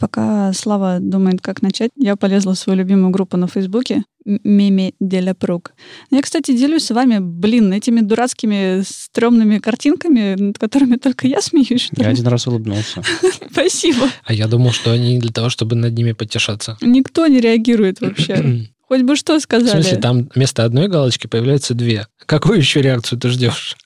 Пока Слава думает, как начать, я полезла в свою любимую группу на Фейсбуке Меми Деля Прук. Я, кстати, делюсь с вами, блин, этими дурацкими стрёмными картинками, над которыми только я смеюсь. Что я один раз улыбнулся. Спасибо. А я думал, что они для того, чтобы над ними потешаться. Никто не реагирует вообще. Хоть бы что сказали. В смысле, там вместо одной галочки появляются две. Какую еще реакцию ты ждешь?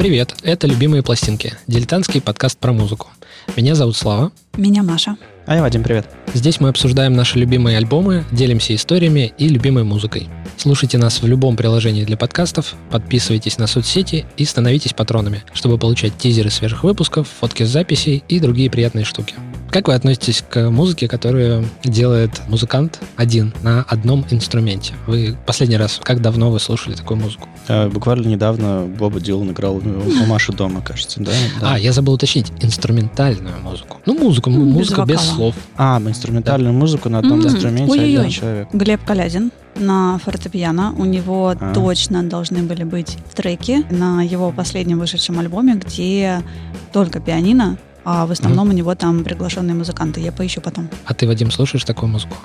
Привет, это «Любимые пластинки» – дилетантский подкаст про музыку. Меня зовут Слава. Меня Маша. А я Вадим, привет. Здесь мы обсуждаем наши любимые альбомы, делимся историями и любимой музыкой. Слушайте нас в любом приложении для подкастов, подписывайтесь на соцсети и становитесь патронами, чтобы получать тизеры свежих выпусков, фотки с записей и другие приятные штуки. Как вы относитесь к музыке, которую делает музыкант один на одном инструменте? Вы последний раз, как давно вы слушали такую музыку? А, буквально недавно Боба Дилан играл у Маши дома, кажется, да? да? А, я забыл уточнить, инструментальную музыку. Ну, музыку, ну, музыка без, без слов. А, инструментальную да. музыку на одном mm-hmm. инструменте Ой-ой-ой. один человек. Глеб Калязин на фортепиано. У него а. точно должны были быть треки на его последнем вышедшем альбоме, где только пианино, а в основном mm. у него там приглашенные музыканты. Я поищу потом. А ты, Вадим, слушаешь такую музыку?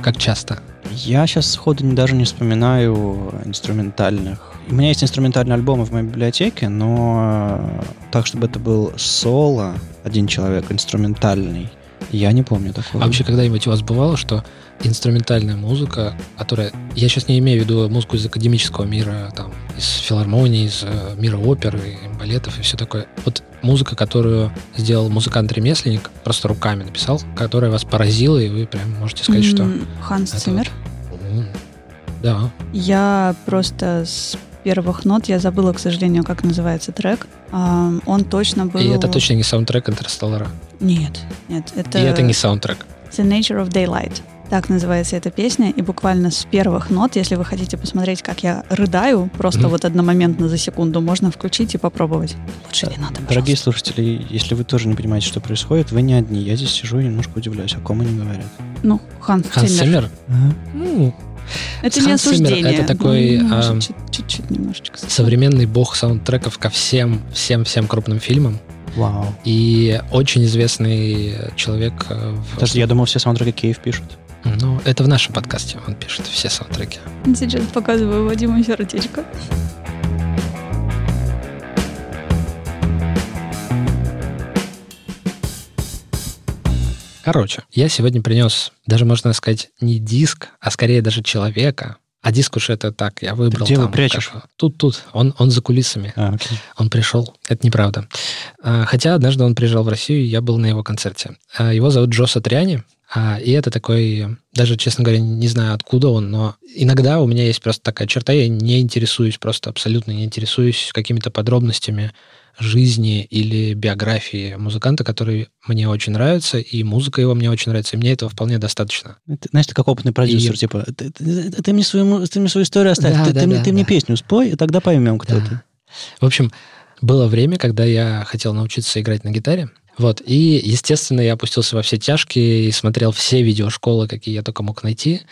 Как часто? Я сейчас сходу даже не вспоминаю инструментальных. У меня есть инструментальные альбомы в моей библиотеке, но э, так, чтобы это был соло, один человек, инструментальный, я не помню такого. А вообще когда-нибудь у вас бывало, что инструментальная музыка, которая... Я сейчас не имею в виду музыку из академического мира, там, из филармонии, из э, мира оперы, балетов и все такое. Вот музыка, которую сделал музыкант-ремесленник, просто руками написал, которая вас поразила, и вы прям можете сказать, что... Ханс Циммер? Вот... Да. Я просто с первых нот. Я забыла, к сожалению, как называется трек. Он точно был... И это точно не саундтрек Интерстеллара? Нет, нет. Это... И это не саундтрек? The Nature of Daylight. Так называется эта песня, и буквально с первых нот, если вы хотите посмотреть, как я рыдаю, просто mm-hmm. вот одномоментно за секунду, можно включить и попробовать. Лучше не надо, пожалуйста. Дорогие слушатели, если вы тоже не понимаете, что происходит, вы не одни. Я здесь сижу и немножко удивляюсь, о ком они говорят. Ну, Ханс, Ханс Циммер. Ага. Ну, это не осуждение. Это такой ну, а, чуть-чуть немножечко. Современный бог саундтреков ко всем, всем, всем крупным фильмам. Вау. И очень известный человек. Э, Подожди, я думал, все саундтреки Кейв пишут. Ну, это в нашем подкасте он пишет все саундтреки. Сейчас показываю Вадиму сердечко. Короче, я сегодня принес, даже можно сказать, не диск, а скорее даже человека. А диск уж это так, я выбрал. Где там, прячешь? Как, тут, тут. Он, он за кулисами. А, окей. Он пришел. Это неправда. А, хотя однажды он приезжал в Россию, и я был на его концерте. А, его зовут Джо Сатриани. А, и это такой, даже, честно говоря, не знаю, откуда он, но иногда у меня есть просто такая черта, я не интересуюсь, просто абсолютно не интересуюсь какими-то подробностями жизни или биографии музыканта, который мне очень нравится, и музыка его мне очень нравится, и мне этого вполне достаточно. Ты, знаешь, ты как опытный продюсер, и... типа, ты, ты, ты, мне свою, ты мне свою историю оставь, да, ты, да, ты, да, ты да. мне песню спой, и тогда поймем, кто да. ты. В общем, было время, когда я хотел научиться играть на гитаре, вот, и, естественно, я опустился во все тяжкие и смотрел все видеошколы, какие я только мог найти,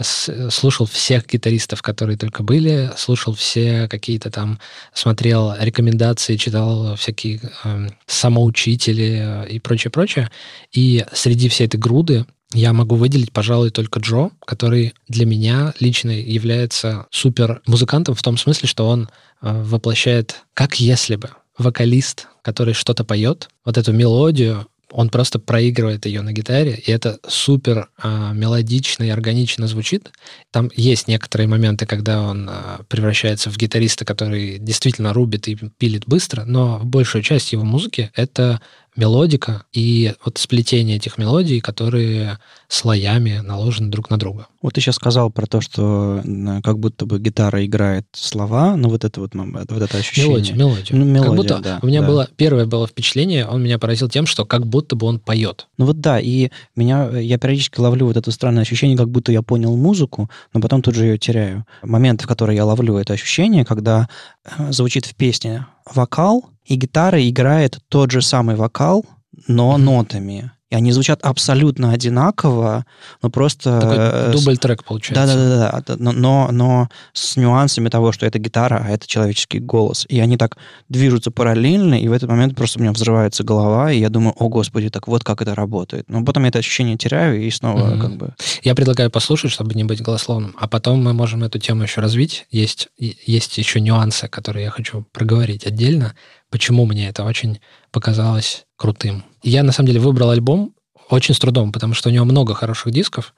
слушал всех гитаристов, которые только были, слушал все какие-то там, смотрел рекомендации, читал всякие э, самоучители и прочее-прочее. И среди всей этой груды я могу выделить, пожалуй, только Джо, который для меня лично является супер музыкантом в том смысле, что он э, воплощает как если бы вокалист, который что-то поет, вот эту мелодию, он просто проигрывает ее на гитаре, и это супер э, мелодично и органично звучит. Там есть некоторые моменты, когда он э, превращается в гитариста, который действительно рубит и пилит быстро, но большую часть его музыки — это мелодика и вот сплетение этих мелодий, которые слоями наложены друг на друга. Вот ты сейчас сказал про то, что как будто бы гитара играет слова, но вот это вот, вот это ощущение. Мелодию, мелодию. Ну, мелодия, как будто да, у меня да. было первое было впечатление, он меня поразил тем, что как будто бы он поет. Ну вот да, и меня я периодически ловлю вот это странное ощущение, как будто я понял музыку, но потом тут же ее теряю. Моменты, в которые я ловлю это ощущение, когда э, звучит в песне вокал, и гитара играет тот же самый вокал, но нотами. И они звучат абсолютно одинаково, но просто... Такой дубль-трек получается. Да-да-да, но, но, но с нюансами того, что это гитара, а это человеческий голос. И они так движутся параллельно, и в этот момент просто у меня взрывается голова, и я думаю, о, господи, так вот как это работает. Но потом я это ощущение теряю, и снова mm-hmm. как бы... Я предлагаю послушать, чтобы не быть голословным, а потом мы можем эту тему еще развить. Есть, есть еще нюансы, которые я хочу проговорить отдельно, почему мне это очень показалось крутым. Я, на самом деле, выбрал альбом очень с трудом, потому что у него много хороших дисков,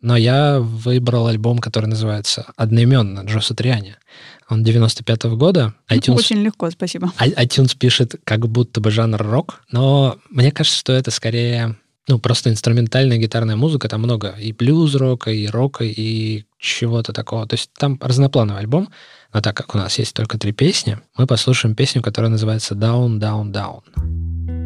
но я выбрал альбом, который называется одноименно Джо Сатриани. Он 95-го года. iTunes, очень легко, спасибо. iTunes пишет как будто бы жанр рок, но мне кажется, что это скорее ну, просто инструментальная гитарная музыка, там много и блюз-рока, и рока, и чего-то такого. То есть там разноплановый альбом, но так как у нас есть только три песни, мы послушаем песню, которая называется «Down, Down, Down».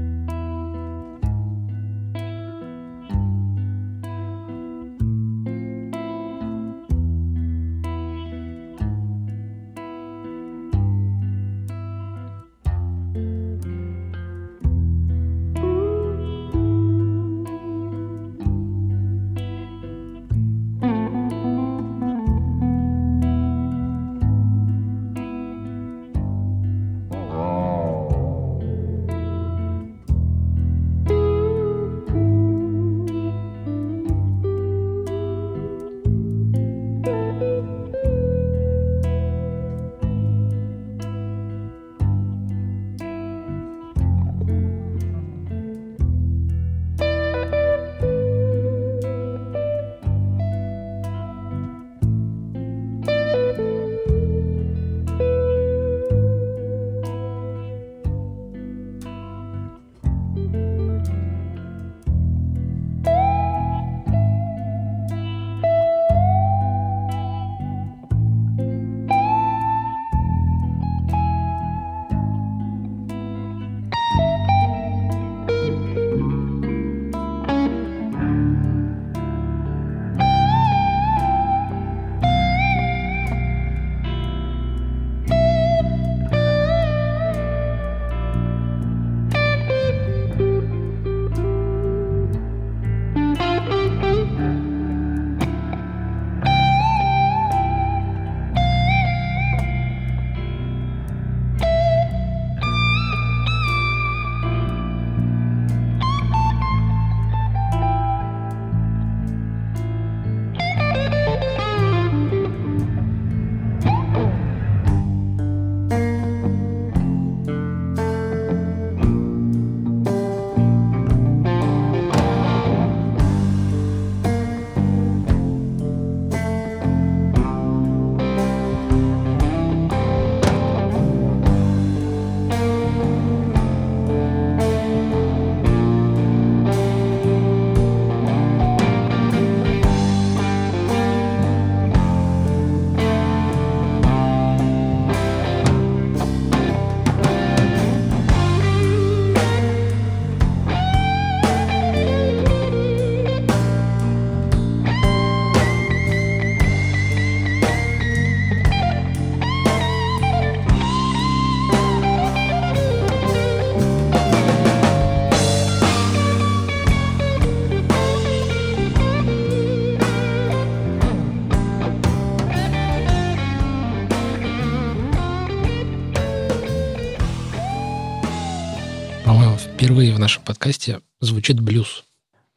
Впервые в нашем подкасте звучит блюз.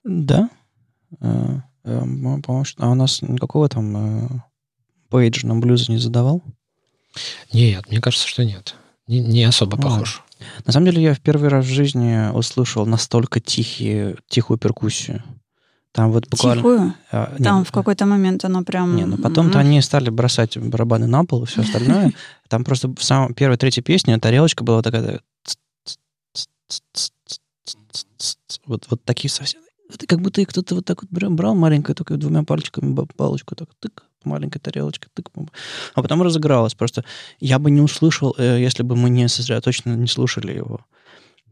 Да. Э, э, по-моему, а у нас никакого там пейдж на блюза не задавал? Нет, мне кажется, что нет. Не, не особо а, похож. На самом деле, я в первый раз в жизни услышал настолько тихие, тихую перкуссию. Там вот буквально... Тихую? А, Там в какой-то момент оно прям... Не, ну потом-то они стали бросать барабаны на пол и все остальное. Там просто в самой первой, третьей песне тарелочка была такая... Вот, вот такие совсем... Это как будто кто-то вот так вот брал маленькое, только двумя пальчиками палочку, так тык, маленькая тарелочка, тык, а потом разыгралась. Просто я бы не услышал, э, если бы мы не сосредоточенно не слушали его.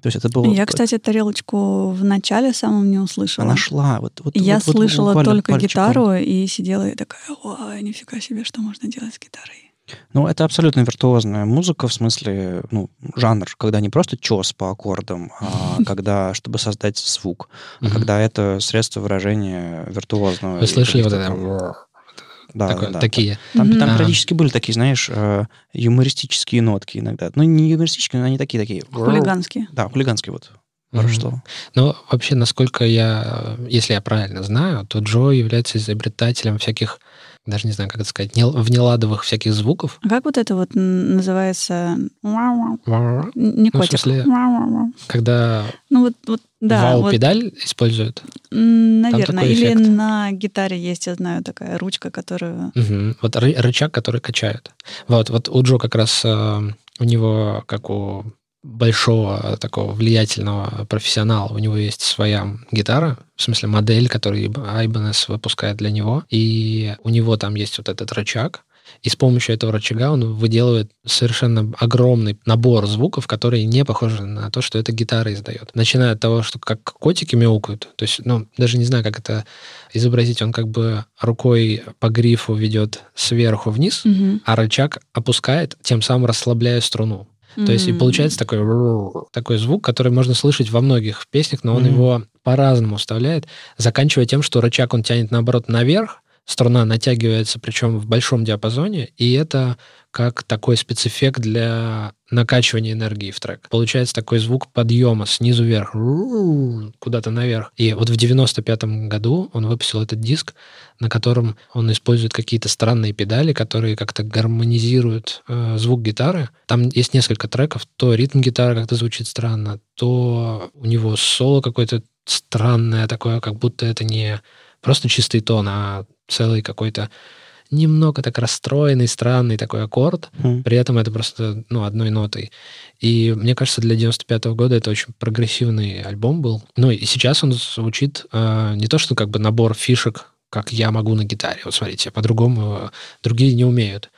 То есть это было... Я, кстати, тарелочку в начале самом не услышала. Она шла. Вот, вот, я вот, слышала вот, только пальчиком. гитару и сидела и такая, ой, нифига себе, что можно делать с гитарой. Ну, это абсолютно виртуозная музыка, в смысле, ну, жанр, когда не просто чес по аккордам, а когда, чтобы создать звук, а когда это средство выражения виртуозного. Вы слышали вот это? Да, Такое, да, такие. Там, там Ага. периодически были такие, знаешь, э, юмористические нотки иногда. Ну, не юмористические, но они такие, такие. Хулиганские. Да, хулиганские вот. Хорошее слово. Ну, вообще, насколько я, если я правильно знаю, то Джо является изобретателем всяких, даже не знаю, как это сказать, не- внеладовых всяких звуков. А как вот это вот называется? Не Ну, в смысле-. Когда Ну вот, вот да, вот, вау-педаль используют. м, наверное. Или эффект. на гитаре есть, я знаю, такая ручка, которую... Мгм. Вот ры- рычаг, который качают. Вот, вот у Джо как раз э, у него, как у большого такого влиятельного профессионала, у него есть своя гитара, в смысле модель, которую Ibanez выпускает для него, и у него там есть вот этот рычаг, и с помощью этого рычага он выделывает совершенно огромный набор звуков, которые не похожи на то, что эта гитара издает. Начиная от того, что как котики мяукают, то есть, ну, даже не знаю, как это изобразить, он как бы рукой по грифу ведет сверху вниз, Мгм. а рычаг опускает, тем самым расслабляя струну. То есть и получается такой, такой звук, который можно слышать во многих песнях, но он Мгм. его по-разному вставляет, заканчивая тем, что рычаг он тянет наоборот наверх, струна натягивается, причем в большом диапазоне, и это как такой спецэффект для накачивания энергии в трек. Получается такой звук подъема снизу вверх, куда-то наверх. И вот в 95 году он выпустил этот диск, на котором он использует какие-то странные педали, которые как-то гармонизируют э, звук гитары. Там есть несколько треков, то ритм гитары как-то звучит странно, то у него соло какое-то странное такое, как будто это не просто чистый тон, а целый какой-то немного так расстроенный, странный такой аккорд. Мгм. При этом это просто, ну, одной нотой. И мне кажется, для 95 года это очень прогрессивный альбом был. Ну, и сейчас он звучит э, не то, что как бы набор фишек, как я могу на гитаре. Вот смотрите, по-другому э, другие не умеют.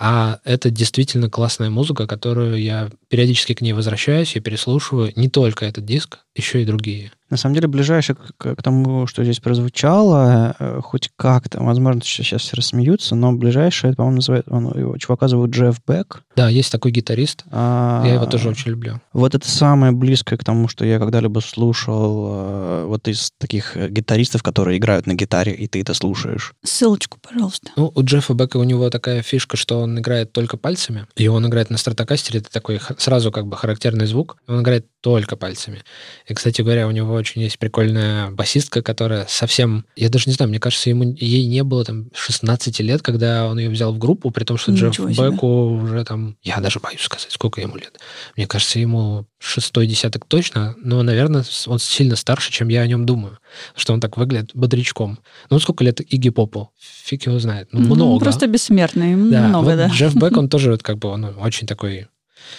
А это действительно классная музыка, которую я периодически к ней возвращаюсь и переслушиваю. Не только этот диск, еще и другие. На самом деле, ближайшее к, к- к тому, что здесь прозвучало, э, хоть как-то, возможно, сейчас все рассмеются, но ближайшее, это, по-моему, называют, он, его чувака зовут Джефф Бек. Да, есть такой гитарист. А, Я его тоже очень люблю. Вот это самое близкое к тому, что я когда-либо слушал э, вот из таких э, гитаристов, которые играют на гитаре, и ты это слушаешь. Ссылочку, пожалуйста. Ну, у Джеффа Бека у него такая фишка, что он играет только пальцами, и он играет на стратокастере, это такой сразу как бы характерный звук, он играет только пальцами. И, кстати говоря, у него очень есть прикольная басистка, которая совсем, я даже не знаю, мне кажется, ему ей не было там 16 лет, когда он ее взял в группу, при том, что Ничего Джефф себе. Беку уже там, я даже боюсь сказать, сколько ему лет. Мне кажется, ему шестой десяток точно, но, наверное, он сильно старше, чем я о нем думаю, что он так выглядит бодрячком. Ну, сколько лет Игги Попу? Фиг его знает. Ну, Ну, много. Просто бессмертный. Да, Много, вот да. Джефф Бек, он тоже вот как бы он очень такой...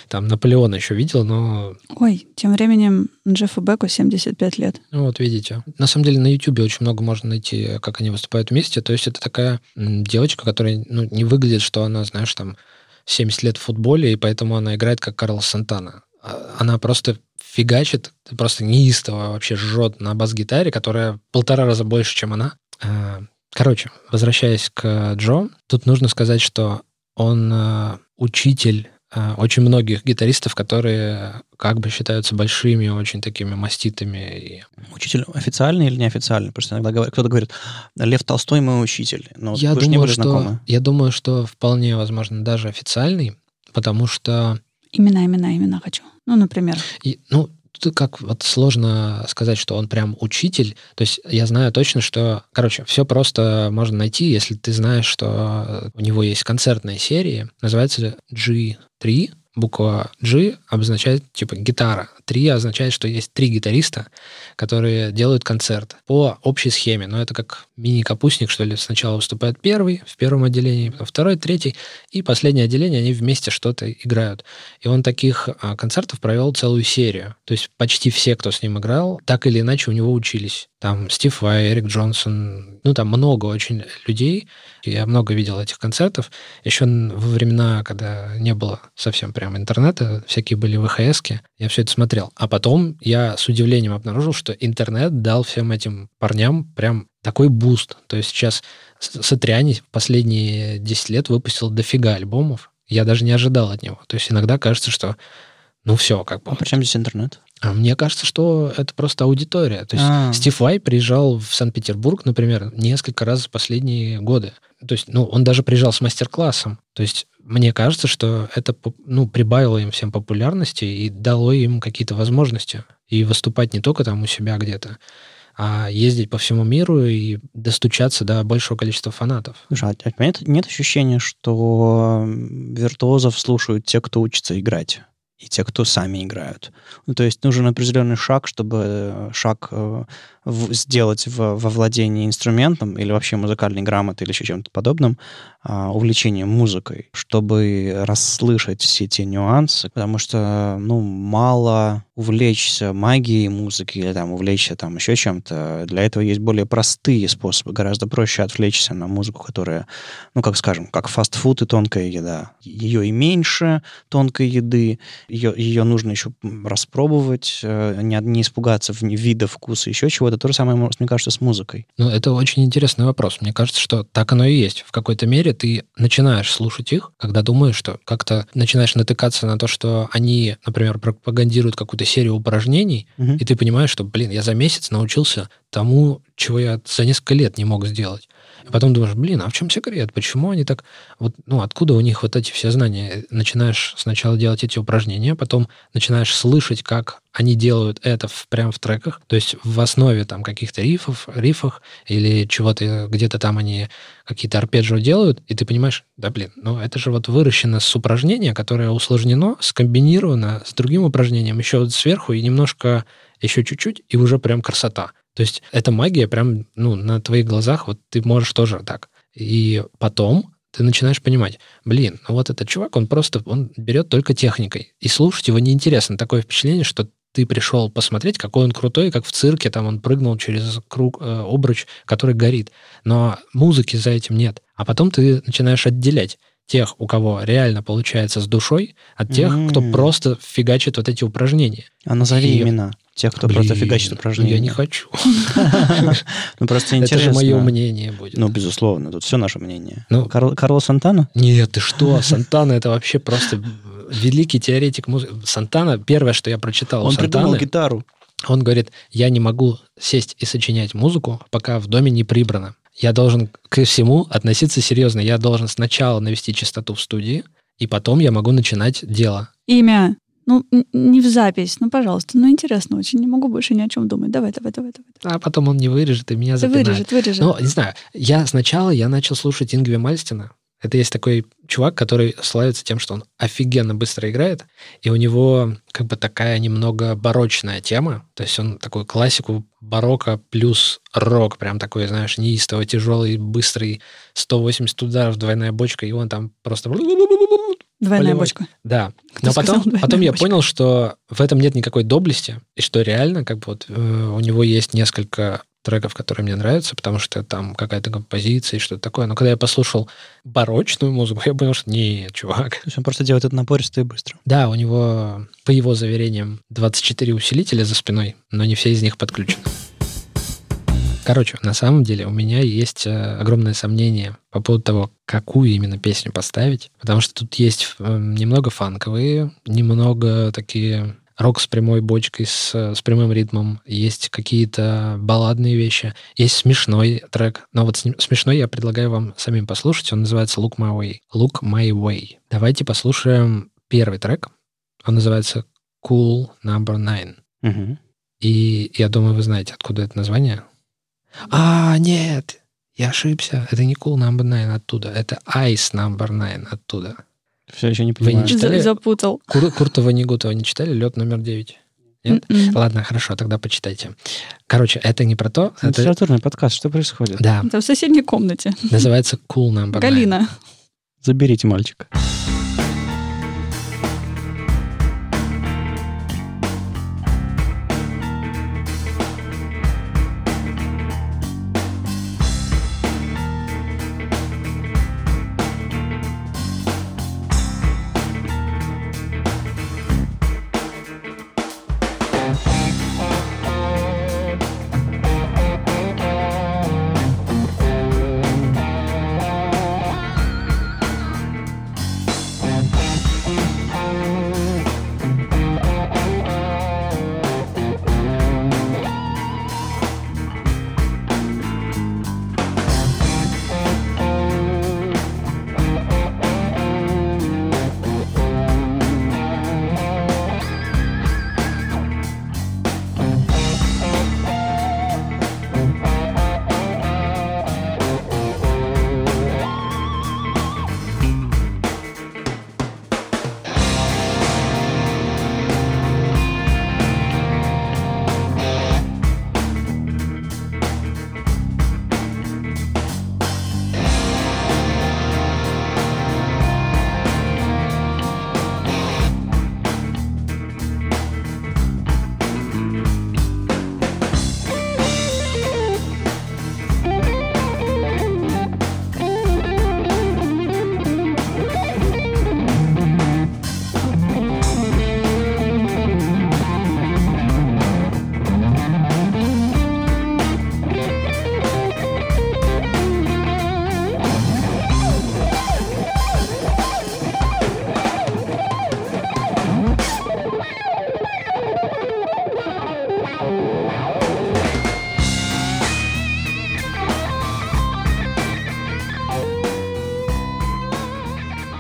Там Наполеона еще видел, но Ой, тем временем Джеффу Беку 75 лет. ну, вот видите. На самом деле на Ютубе очень много можно найти, как они выступают вместе. То есть это такая девочка, которая ну, не выглядит, что она, знаешь, там 70 лет в футболе, и поэтому она играет как Карлос Сантана. А Она просто фигачит, просто неистово вообще жжет на бас-гитаре, которая полтора раза больше, чем она. А, Короче, возвращаясь к Джо, тут нужно сказать, что он э, учитель очень многих гитаристов, которые как бы считаются большими, очень такими маститыми. И... Учитель официальный или неофициальный? Просто иногда говорят- кто-то говорит, Лев Толстой мой учитель. Но я, вы же не думаю, были что, знакомы. я думаю, что вполне возможно даже официальный, потому что Имена, имена, имена хочу. Ну, например. И, ну, тут как вот сложно сказать, что он прям учитель. То есть я знаю точно, что, короче, все просто можно найти, если ты знаешь, что у него есть концертная серия, называется G3. Буква G обозначает типа гитара. Три означает, что есть три гитариста, которые делают концерт по общей схеме. Но это как мини-капустник, что ли. Сначала выступает первый в первом отделении, потом второй, третий, и последнее отделение, они вместе что-то играют. И он таких а, концертов провел целую серию. То есть почти все, кто с ним играл, так или иначе у него учились. Там Стив Вай, Эрик Джонсон, ну, там много очень людей. Я много видел этих концертов. Еще во времена, когда не было совсем прям интернета, всякие были VHS ки, я все это смотрел. А потом я с удивлением обнаружил, что интернет дал всем этим парням прям такой boost. То есть сейчас Сатриани в последние 10 лет выпустил дофига альбомов. Я даже не ожидал от него. То есть иногда кажется, что ну все, как бы. А причем здесь интернет? А мне кажется, что это просто аудитория. То есть А-а-а. Стив Вай приезжал в Санкт-Петербург, например, несколько раз в последние годы. То есть, ну, он даже приезжал с мастер-классом. То есть мне кажется, что это ну, прибавило им всем популярности и дало им какие-то возможности. И выступать не только там у себя где-то, а ездить по всему миру и достучаться до большего количества фанатов. Слушай, а нет, нет ощущения, что виртуозов слушают те, кто учится играть? и те, кто сами играют. Ну, то есть нужен определенный шаг, чтобы э, шаг э, в, сделать в, во владении инструментом или вообще музыкальной грамотой или еще чем-то подобным, а, увлечением музыкой, чтобы расслышать все те нюансы, потому что, ну, мало увлечься магией музыки или там увлечься там еще чем-то. Для этого есть более простые способы, гораздо проще отвлечься на музыку, которая, ну, как скажем, как фастфуд и тонкая еда. Ее и меньше тонкой еды, ее, ее нужно еще распробовать, э, не, не испугаться вида, вкуса, еще чего-то. То же самое, мне кажется, с музыкой. Ну, это очень интересный вопрос. Мне кажется, что так оно и есть. В какой-то мере ты начинаешь слушать их, когда думаешь, что как-то начинаешь натыкаться на то, что они, например, пропагандируют какую-то серию упражнений, угу. и ты понимаешь, что, блин, я за месяц научился тому, чего я за несколько лет не мог сделать. И потом думаешь, блин, а в чем секрет? Почему они так... Вот, ну, откуда у них вот эти все знания? Начинаешь сначала делать эти упражнения, потом начинаешь слышать, как они делают это в, прямо в треках, то есть в основе там каких-то рифов, рифах или чего-то, где-то там они какие-то арпеджио делают, и ты понимаешь, да блин, ну это же вот выращено с упражнения, которое усложнено, скомбинировано с другим упражнением, еще вот сверху и немножко еще чуть-чуть, и уже прям красота. То есть эта магия прям, ну, на твоих глазах, вот ты можешь тоже так. И потом ты начинаешь понимать, блин, ну вот этот чувак, он просто, он берет только техникой. И слушать его неинтересно. Такое впечатление, что ты пришел посмотреть, какой он крутой, как в цирке, там он прыгнул через круг, э, обруч, который горит. Но музыки за этим нет. А потом ты начинаешь отделять тех, у кого реально получается с душой, от тех, mm-hmm. кто просто фигачит вот эти упражнения. А назови и... имена тех, кто Блин, просто фигачит упражнения. Я не хочу. Ну, просто интересно. Это же мое мнение будет. Ну, безусловно, тут все наше мнение. Ну, Карло Сантана? Нет, ты что? Сантана это вообще просто великий теоретик музыки. Сантана, первое, что я прочитал Он придумал гитару. Он говорит, я не могу сесть и сочинять музыку, пока в доме не прибрано. Я должен ко всему относиться серьезно. Я должен сначала навести чистоту в студии, и потом я могу начинать дело. Имя. Ну, не в запись, ну, пожалуйста. Ну, интересно очень. Не могу больше ни о чем думать. Давай, давай, давай, давай. А потом он не вырежет, и меня запинает. Вырежет, вырежет. Ну, не знаю. Я сначала я начал слушать Ингви Мальстина. Это есть такой чувак, который славится тем, что он офигенно быстро играет, и у него как бы такая немного барочная тема, то есть он такую классику барокко плюс рок, прям такой, знаешь, неистово тяжелый, быстрый, 180 ударов, двойная бочка, и он там просто... Двойная поливать. бочка. Да. Кто Но потом, потом я понял, что в этом нет никакой доблести, и что реально как бы вот э, у него есть несколько треков, которые мне нравятся, потому что там какая-то композиция и что-то такое. Но когда я послушал барочную музыку, я понял, что нет, чувак. То есть он просто делает это напористо и быстро. Да, у него, по его заверениям, 24 усилителя за спиной, но не все из них подключены. Короче, на самом деле у меня есть э, огромное сомнение по поводу того, какую именно песню поставить, потому что тут есть э, немного фанковые, немного такие рок с прямой бочкой, с, с прямым ритмом, есть какие-то балладные вещи, есть смешной трек. Но вот смешной я предлагаю вам самим послушать. Он называется Look My Way. Look My Way. Давайте послушаем первый трек. Он называется Cool Number Nine. Угу. И я думаю, вы знаете, откуда это название. А, нет, я ошибся. Это не Cool Number Nine оттуда. Это Ice Number Nine оттуда. Все еще не понимаю. Вы не читали? Запутал. Кур, Куртова Негутова не читали? Лед номер девять. Нет? Mm-mm. Ладно, хорошо, тогда почитайте. Короче, это не про то. Это литературный подкаст. Что происходит? Да. Это в соседней комнате. Называется Cool Number Галина. Заберите мальчика.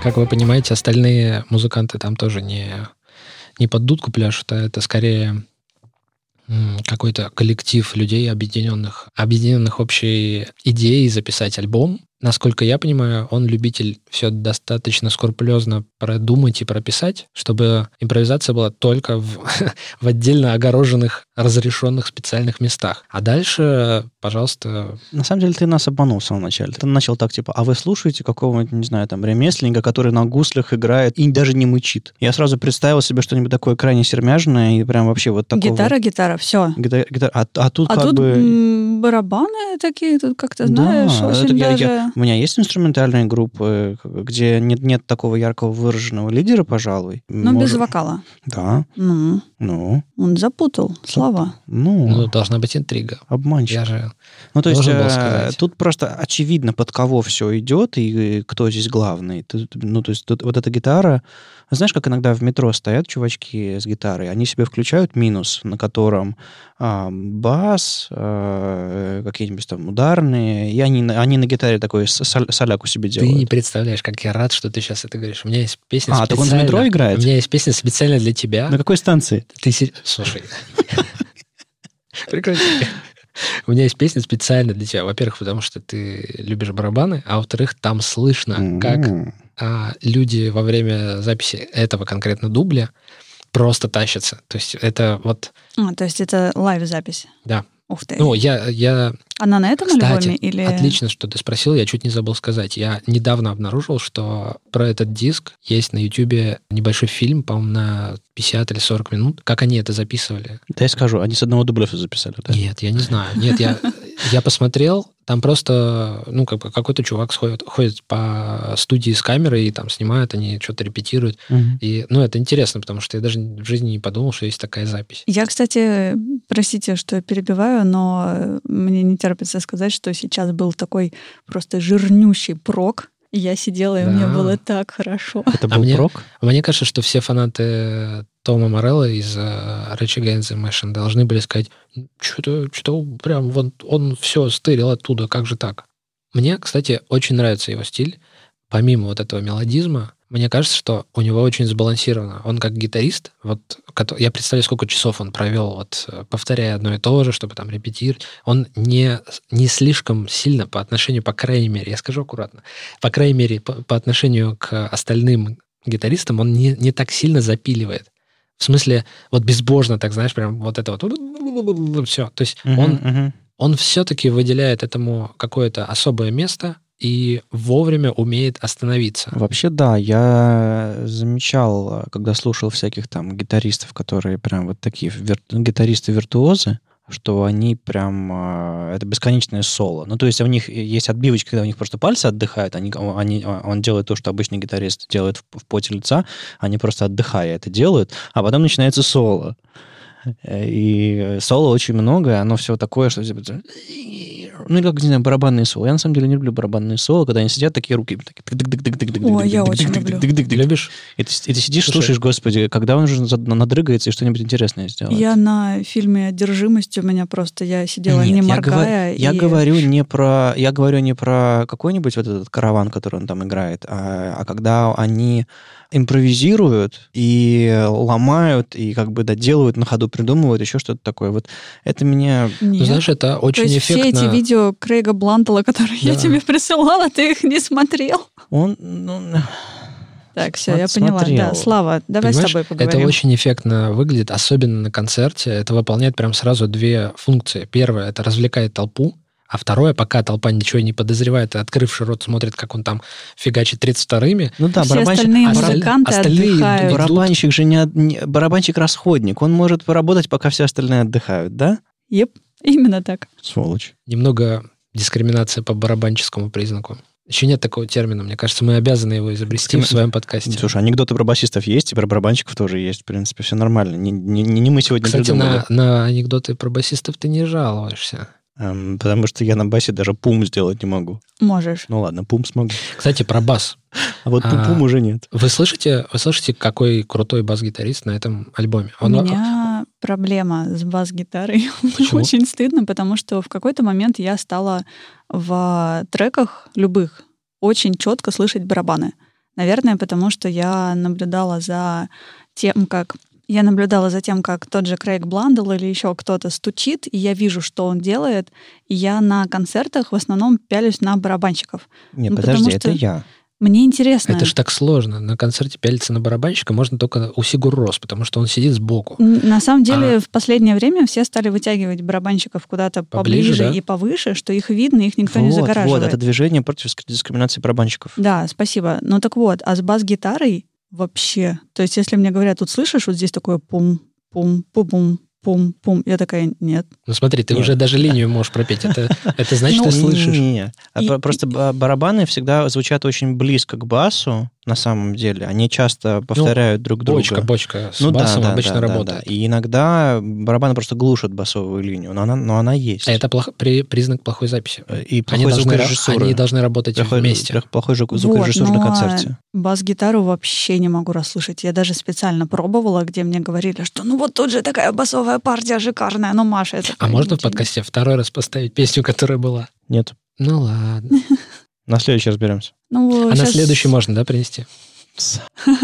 Как вы понимаете, остальные музыканты там тоже не, не под дудку пляшут, а это скорее какой-то коллектив людей, объединенных, объединенных общей идеей записать альбом, Насколько я понимаю, он любитель все достаточно скрупулезно продумать и прописать, чтобы импровизация была только в, в отдельно огороженных, разрешенных специальных местах. А дальше, пожалуйста... На самом деле ты нас обманул в самом начале. Ты начал так, типа, а вы слушаете какого-нибудь, не знаю, там, ремесленника, который на гуслях играет и даже не мычит. Я сразу представил себе что-нибудь такое крайне сермяжное и прям вообще вот такое. Гитара, гитара, все. Гитара, гитара. А, а тут а как тут бы... барабаны такие, тут как-то, знаешь, да, очень это даже... Я, я, у меня есть инструментальные группы, где нет, нет такого яркого выраженного лидера, пожалуй. Но Может... без вокала. Да. Ну. Ну. Он запутал слова. Ну. Ну, должна быть интрига. Обманщик. Я же ну, то есть, э, тут просто очевидно, под кого все идет и, и кто здесь главный. Тут, ну, то есть, тут, вот эта гитара... Знаешь, как иногда в метро стоят чувачки с гитарой, они себе включают минус, на котором а, бас, а, какие-нибудь там ударные, и они, они на гитаре такой соль, соляку себе делают. Ты не представляешь, как я рад, что ты сейчас это говоришь. У меня есть песня А, так он в метро играет? У меня есть песня специально для тебя. На какой станции? Ты... Слушай. Прекрати. У меня есть песня специально для тебя. Во-первых, потому что ты любишь барабаны, а во-вторых, там слышно, как а, люди во время записи этого конкретно дубля просто тащатся. То есть это вот... А, то есть это лайв-запись? Да. Ух ты. Ну, я, я она на этом Кстати, альбоме или... отлично, что ты спросил, я чуть не забыл сказать. Я недавно обнаружил, что про этот диск есть на YouTube небольшой фильм, по-моему, на 50 или 40 минут, как они это записывали. Да я скажу, они с одного дубля все записали, да? Нет, я не знаю. Нет, я, я посмотрел, там просто, ну, как бы какой-то чувак сходит, ходит по студии с камерой и там снимают, они что-то репетируют. Угу. И, ну, это интересно, потому что я даже в жизни не подумал, что есть такая запись. Я, кстати, простите, что перебиваю, но мне не терпится сказать, что сейчас был такой просто жирнющий прок, я сидела, и да. мне было так хорошо. Это был а мне, прок? Мне кажется, что все фанаты Тома Морелла из uh, Rage Against the Machine должны были сказать, что-то, что прям вот он все стырил оттуда, как же так? Мне, кстати, очень нравится его стиль. Помимо вот этого мелодизма, мне кажется, что у него очень сбалансировано. Он как гитарист, вот я представляю, сколько часов он провел, вот повторяя одно и то же, чтобы там репетировать. Он не, не слишком сильно по отношению, по крайней мере, я скажу аккуратно, по крайней мере, по, по отношению к остальным гитаристам, он не, не так сильно запиливает. В смысле, вот безбожно, так знаешь, прям вот это вот все. То есть uh-huh, он, uh-huh. он все-таки выделяет этому какое-то особое место, и вовремя умеет остановиться. Вообще, да, я замечал, когда слушал всяких там гитаристов, которые прям вот такие вир... гитаристы-виртуозы, что они прям... А, это бесконечное соло. Ну, то есть у них есть отбивочки, когда у них просто пальцы отдыхают, они, они, он делает то, что обычный гитарист делает в, в поте лица, они просто отдыхая это делают, а потом начинается соло. И соло очень много, оно все такое, что типа, ну, или как, не знаю, барабанные соло. Я, на самом деле, не люблю барабанные соло, когда они сидят, такие руки... Ой, я очень люблю. Любишь? И ты, сидишь, слушаешь, господи, когда он уже надрыгается и что-нибудь интересное сделает. Я на фильме «Одержимость» у меня просто, я сидела не моргая. Я говорю не про... Я говорю не про какой-нибудь вот этот караван, который он там играет, а когда они импровизируют и ломают, и как бы доделывают на ходу, придумывают еще что-то такое. Вот это меня... Нет. Знаешь, это очень эффектно. все эти видео Крейга Блантела, которые да. я тебе присылала, ты их не смотрел? Он... Ну... Так, все, я поняла. Да, Слава, давай Понимаешь, с тобой поговорим. Это очень эффектно выглядит, особенно на концерте. Это выполняет прям сразу две функции. Первое, это развлекает толпу, а второе, пока толпа ничего не подозревает, и открывший рот смотрит, как он там фигачит 32-ми. Ну да, Все барабанщик, остальные музыканты остальные отдыхают. Барабанщик же не, не барабанщик-расходник. Он может поработать, пока все остальные отдыхают, да? Еп, именно так. Сволочь. Немного дискриминация по барабанческому признаку. Еще нет такого термина. Мне кажется, мы обязаны его изобрести в своем подкасте. Слушай, анекдоты про басистов есть, и про барабанщиков тоже есть. В принципе, все нормально. Не, не, не мы сегодня Кстати, на, на анекдоты про басистов ты не жалуешься. Эм, потому что я на басе даже пум сделать не могу. Можешь. Ну ладно, пум смогу. Кстати, про бас. А вот пум, пум уже нет. Вы слышите, вы слышите, какой крутой бас-гитарист на этом альбоме? Он... У меня проблема с бас-гитарой. Очень стыдно, потому что в какой-то момент я стала в треках любых очень четко слышать барабаны. Наверное, потому что я наблюдала за тем, как я наблюдала за тем, как тот же Крейг Бландл или еще кто-то стучит, и я вижу, что он делает, и я на концертах в основном пялюсь на барабанщиков. Не, Ну, подожди, потому это что- я. Мне интересно. Это ж так сложно. На концерте пялиться на барабанщика можно только у Сигур Рос, потому что он сидит сбоку. На самом деле, А. в последнее время все стали вытягивать барабанщиков куда-то Поближе, поближе, да? и повыше, что их видно, их никто не вот, загораживает. вот, это движение против дискриминации барабанщиков. Да, спасибо. Ну так вот, а с бас-гитарой вообще. То есть, если мне говорят, тут слышишь, вот здесь такое пум, пум, пум, пум, пум, я такая, нет. Ну смотри, ты Нет. уже даже линию можешь пропеть. Это, это значит, Ну, ты слышишь. Не-не-не. А И- про- Просто ба- барабаны всегда звучат очень близко к басу, на самом деле. Они часто повторяют друг друга. Бочка, бочка с Ну да, басом да, обычно да, да, работает. да. И иногда барабаны просто глушат басовую линию, но она, но она есть. А это плох- при- признак плохой записи. Э, И Они плохой должны, ра- звукорежиссуры. они должны работать Плохой- вместе. плох- Плохой звук- звукорежиссур Вот, на концерте. Бас-гитару вообще не могу расслышать. Я даже специально пробовала, где мне говорили, что ну вот тут же такая басовая партия шикарная, но Маша это... А можно в подкасте второй раз поставить песню, которая была? Нет. Ну ладно. На следующий разберемся. Ну, А на щас- следующий можно, да, принести?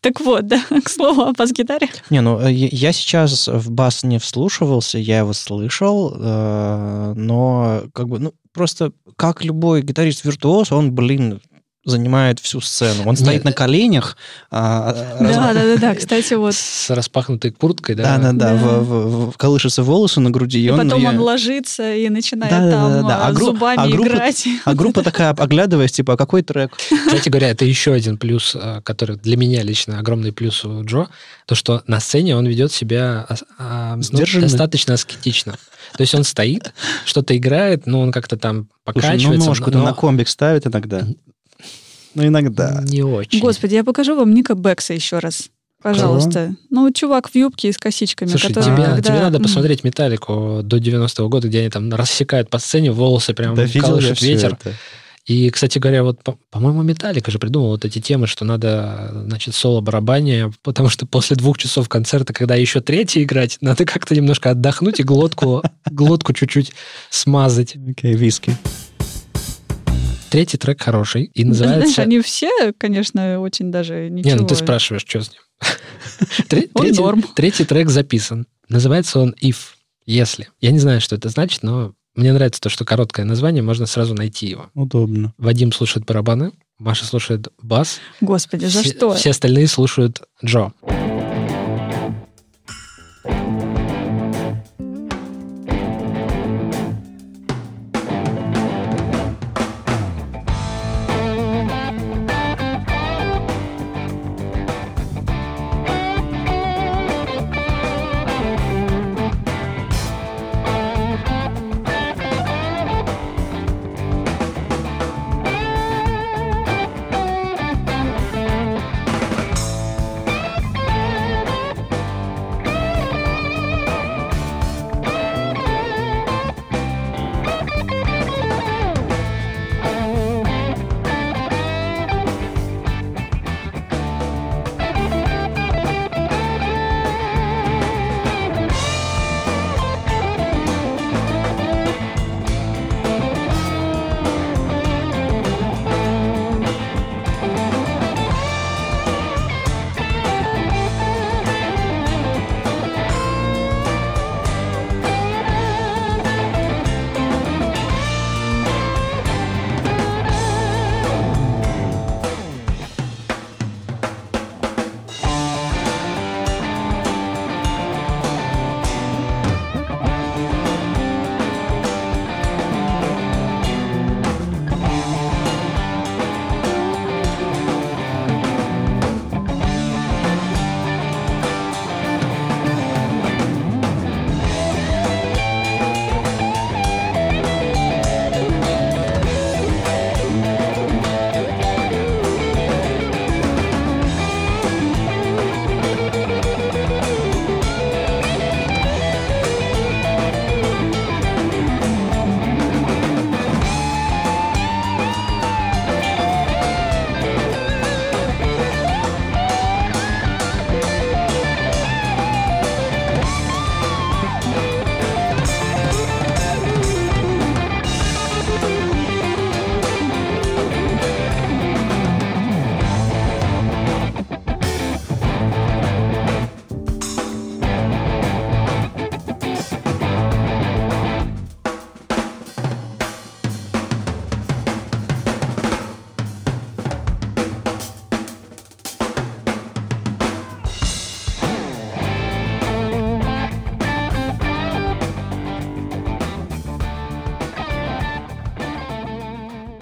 Так вот, да, к слову о бас-гитаре. Не, ну э, я я сейчас в бас не вслушивался, я его слышал, э, но как бы, ну, просто как любой гитарист-виртуоз, он, блин, занимает всю сцену. Он стоит Нет. на коленях. а, а, раз- Да, да, да, да. Кстати, вот. С распахнутой курткой, да? Да, да, да, Да. в- в- в- колышутся волосы на груди, и, И он... потом я- он ложится и начинает Да, да, там да, да. А а, гру- зубами а группа- играть. А группа такая, оглядываясь, типа, а какой трек? Кстати говоря, это еще один плюс, э, который для меня лично огромный плюс у Джо, то, что на сцене он ведет себя а, а, ну, достаточно аскетично. То есть он стоит, что-то играет, но он как-то там Слушай, покачивается. ну ножку-то но на комбик ставит иногда. Ну, иногда. Не очень. Господи, я покажу вам Ника Бекса еще раз. Пожалуйста. Ну, чувак в юбке и с косичками, Слушай, который тебе, когда- тебе надо посмотреть «Металлику» до 90-го года, где они там рассекают по сцене, волосы прям Да колышет ветер. это. И, кстати говоря, вот, по- по-моему, Металлика же придумал вот эти темы, что надо, значит, соло-барабане, потому что после двух часов концерта, когда еще третий играть, надо как-то немножко отдохнуть и глотку, глотку чуть-чуть смазать. Окей, виски. Третий трек хороший и Знаешь, называется... они все, конечно, очень даже ничего. Не, ну ты спрашиваешь, что с ним. Он Третий норм. третий трек записан. Называется он «If», «Если». Я не знаю, что это значит, но мне нравится то, что короткое название, можно сразу найти его. Удобно. Вадим слушает барабаны, Маша слушает бас, Господи, за все, что? все остальные слушают Джо. If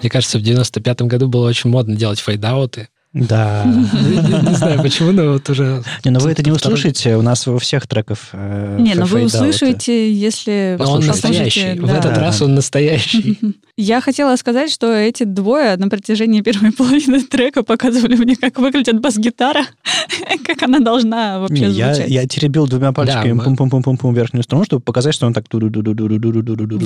Мне кажется, в 95-м году было очень модно делать фейдауты. Да. Не знаю почему, но вот уже... Не, но вы это не услышите, у нас у всех треков э, Не, но вы фейдауты. услышите, если Но он настоящий. В этот раз он настоящий. Я хотела сказать, что эти двое на протяжении первой половины трека показывали мне, как выглядит бас-гитара, как она должна вообще Не, звучать. Я, я теребил двумя пальчиками да, пум-пум-пум-пум верхнюю струну, чтобы показать, что он так...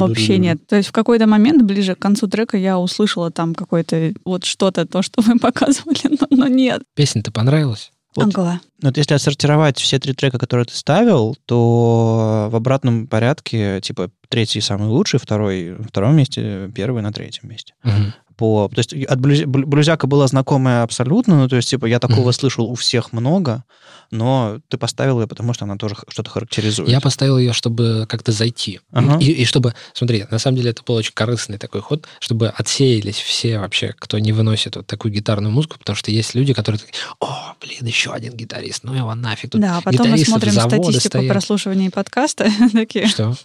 Вообще нет. То есть в какой-то момент, ближе к концу трека, я услышала там какое-то вот что-то, то, что вы показывали, но, но нет. Песня-то понравилась? Вот. Ага. Вот если отсортировать все три трека, которые ты ставил, то в обратном порядке, типа, третий самый лучший, второй на втором месте, первый на третьем месте. Мгм. По, то есть от блюз- блю- блюзяка было знакомое абсолютно, ну, то есть, типа, я такого Мгм. слышал у всех много, но ты поставил ее, потому что она тоже что-то характеризует. Я поставил ее, чтобы как-то зайти. Ага. И, и чтобы, смотри, на самом деле это был очень корыстный такой ход, чтобы отсеялись все вообще, кто не выносит вот такую гитарную музыку, потому что есть люди, которые такие, о, блин, еще один гитарист, ну его нафиг. Тут Да, а потом мы смотрим статистику стоят». прослушивания подкаста. Такие. Что?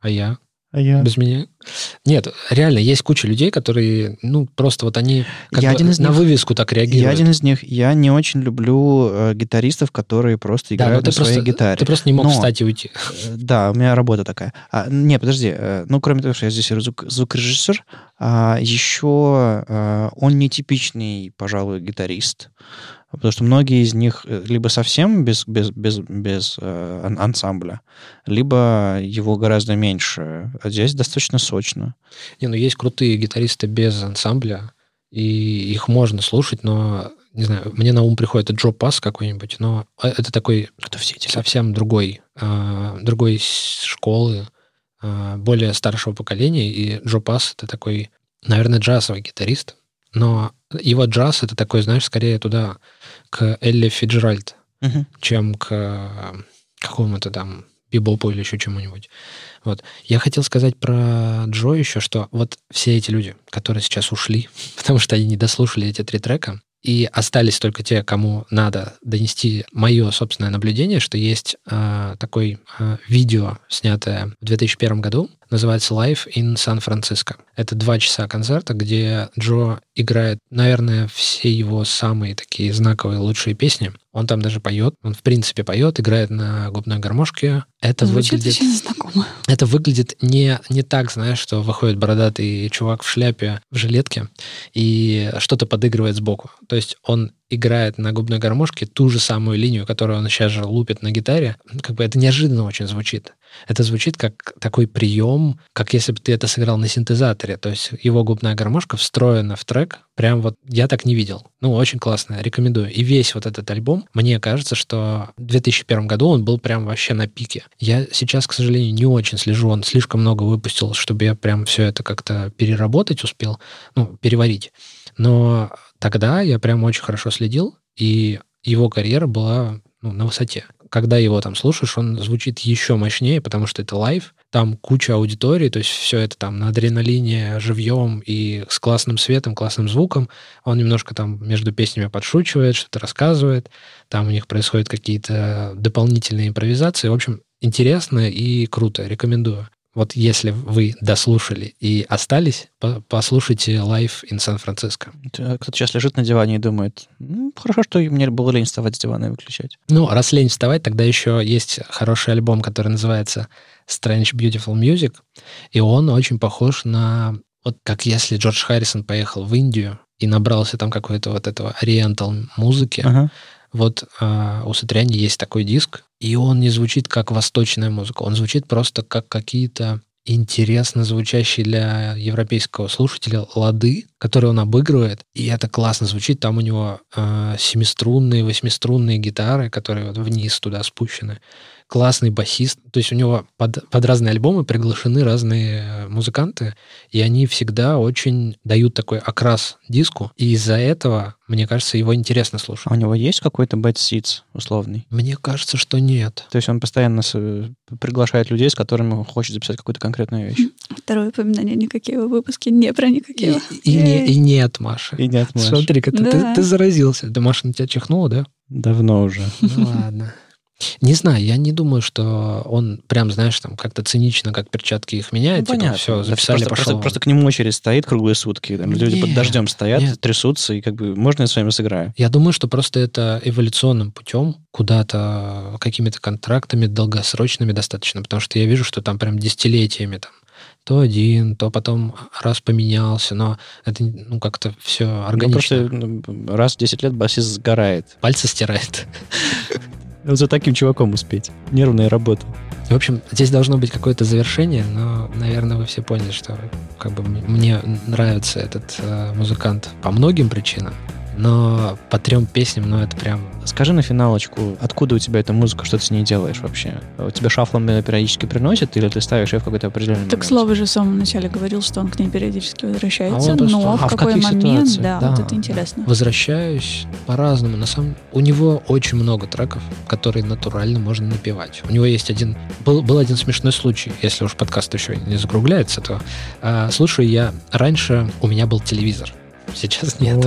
А я? А я... Без меня? Нет, реально, есть куча людей, которые, ну, просто вот они Я один из на них. вывеску так реагируют. Я один из них. Я не очень люблю э, гитаристов, которые просто да, играют ты на своей просто, гитаре. ты просто не мог Но- встать и уйти. Э, Да, у меня работа такая. А, не, подожди. э, Ну, кроме того, что я здесь звук, звукорежиссер, а, еще а, он нетипичный, пожалуй, гитарист. Потому что многие из них э, либо совсем без, без, без, без э, ан- ансамбля, либо его гораздо меньше. А здесь достаточно сочно. Не, ну есть крутые гитаристы без ансамбля, и их можно слушать, но, не знаю, мне на ум приходит Джо Пас какой-нибудь, но э, это такой Это все эти совсем другой, э, другой школы, э, более старшего поколения, и Джо Пас это такой, наверное, джазовый гитарист, но его джаз это такой, знаешь, скорее туда к Элли Фиджеральд, Мгм. чем к какому-то там бибопу или еще чему-нибудь. Вот. Я хотел сказать про Джо еще, что вот все эти люди, которые сейчас ушли, потому что они не дослушали эти три трека, и остались только те, кому надо донести мое собственное наблюдение, что есть э, такое э, видео, снятое в 2001 году, называется Live in San Francisco. Это два часа концерта, где Джо играет, наверное, все его самые такие знаковые лучшие песни. Он там даже поет, он в принципе поет, играет на губной гармошке. Это Звучит выглядит, очень знакомо. это выглядит не, не так, знаешь, что выходит бородатый чувак в шляпе, в жилетке и что-то подыгрывает сбоку. То есть он играет на губной гармошке ту же самую линию, которую он сейчас же лупит на гитаре. Как бы это неожиданно очень звучит. Это звучит как такой прием, как если бы ты это сыграл на синтезаторе. То есть его губная гармошка встроена в трек. Прям вот я так не видел. Ну, очень классно, рекомендую. И весь вот этот альбом, мне кажется, что в 2001 году он был прям вообще на пике. Я сейчас, к сожалению, не очень слежу. Он слишком много выпустил, чтобы я прям все это как-то переработать успел, ну, переварить. Но тогда я прям очень хорошо следил, и его карьера была ну, на высоте. Когда его там слушаешь, он звучит еще мощнее, потому что это live, там куча аудитории, то есть все это там на адреналине, живьем и с классным светом, классным звуком. Он немножко там между песнями подшучивает, что-то рассказывает, там у них происходят какие-то дополнительные импровизации. В общем, интересно и круто, рекомендую. Вот если вы дослушали и остались, по- послушайте Live in Сан-Франциско. Э, Кто-то сейчас лежит на диване и думает, «Ну, хорошо, что мне было лень вставать с дивана и выключать. Ну, раз лень вставать, тогда еще есть хороший альбом, который называется Strange Beautiful Music, и он очень похож на... Вот как если Джордж Харрисон поехал в Индию и набрался там какой-то вот этого ориентал музыки, Ага. вот а, у Сатриани есть такой диск, и он не звучит как восточная музыка, он звучит просто как какие-то интересно звучащие для европейского слушателя лады, которые он обыгрывает, и это классно звучит. Там у него э, семиструнные, восьмиструнные гитары, которые вот вниз туда спущены. Классный басист. То есть у него под, под разные альбомы приглашены разные э, музыканты, и они всегда очень дают такой окрас диску. И из-за этого, мне кажется, его интересно А слушать. у него есть какой-то bad seats условный? Мне кажется, что нет. То есть он постоянно с- приглашает людей, с которыми он хочет записать какую-то конкретную вещь. Второе упоминание никакие выпуски не про И, никакие. и не, и нет, Маша. И нет, Маш, Смотри-ка, ты, ты- Да. ты заразился. Да Маша на тебя чихнула, да? давно уже. Ну ладно. Не знаю, я не думаю, что он прям, знаешь, там как-то цинично, как перчатки их меняет. Ну, типа, понятно. все, записали, просто, пошел. просто, просто к нему очередь стоит круглые сутки. Там люди под дождем стоят, нет. трясутся, и как бы можно я с вами сыграю? Я думаю, что просто это эволюционным путем куда-то какими-то контрактами долгосрочными достаточно, потому что я вижу, что там прям десятилетиями там то один, то потом раз поменялся, но это ну как-то все Ну, органично. просто ну, раз в 10 лет басист сгорает. Пальцы стирает. Вот за таким чуваком успеть. Нервная работа. В общем, здесь должно быть какое-то завершение, но, наверное, вы все поняли, что как бы мне нравится этот э, музыкант по многим причинам, но по трем песням, ну это прям Скажи на финалочку, откуда у тебя эта музыка, что ты с ней делаешь вообще? У тебя шафлом ее периодически приносит, или ты ставишь ее в какой-то определенный Так момент? Слава же в самом начале говорил, что он к ней периодически возвращается, А но в А, в какой каких момент, ситуациях? да, Да. вот это интересно. возвращаюсь по-разному. На самом у него очень много треков, которые натурально можно напевать. У него есть один был, был один смешной случай, если уж подкаст еще не закругляется, то а, слушаю я раньше у меня был телевизор. Сейчас нет.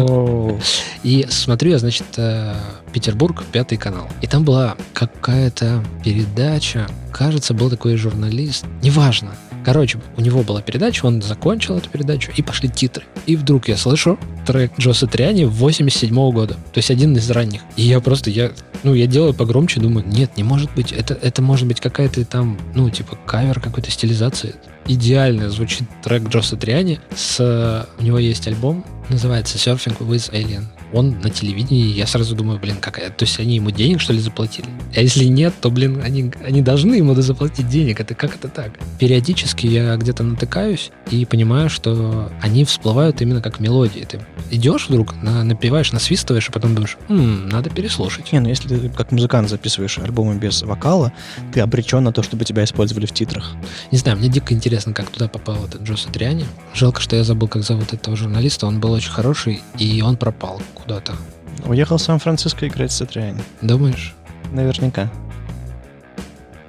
И смотрю я, значит, э, Петербург, пятый канал. И там была какая-то передача. Кажется, был такой журналист. Неважно. Короче, у него была передача, он закончил эту передачу, и пошли титры. И вдруг я слышу трек Джо Сатриани 87 года. То есть один из ранних. И я просто, я, ну, я делаю погромче, думаю, нет, не может быть. Это, это может быть какая-то там, ну, типа, кавер какой-то стилизации. Идеально звучит трек Джо Сатриани. С, у него есть альбом, называется Surfing with Alien. Он на телевидении, я сразу думаю, блин, какая... То есть они ему денег, что ли, заплатили? А если нет, то, блин, они, они должны ему заплатить денег. Это как это так? Периодически я где-то натыкаюсь и понимаю, что они всплывают именно как мелодии. Ты идешь вдруг, на, напиваешь, насвистываешь, а потом думаешь, «М, надо переслушать. Не, ну если ты как музыкант записываешь альбомы без вокала, ты обречен на то, чтобы тебя использовали в титрах. Не знаю, мне дико интересно, как туда попал этот Джо Сатриани. Жалко, что я забыл, как зовут этого журналиста. Он был очень хороший, и он пропал куда-то. Уехал в Сан-Франциско играть с Сатриани. Думаешь? Наверняка.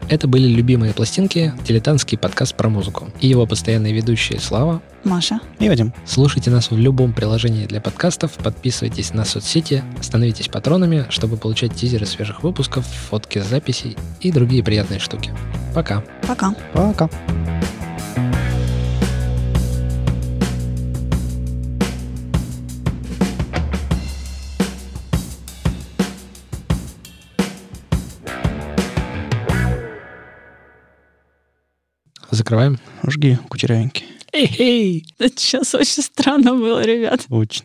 Это были любимые пластинки, дилетантский подкаст про музыку. И его постоянные ведущие Слава. Маша. И Вадим. Слушайте нас в любом приложении для подкастов, подписывайтесь на соцсети, становитесь патронами, чтобы получать тизеры свежих выпусков, фотки записей и другие приятные штуки. Пока. Пока. Пока. Закрываем. Жги, кучерявенький. Эй-эй! Это сейчас очень странно было, ребят. Очень.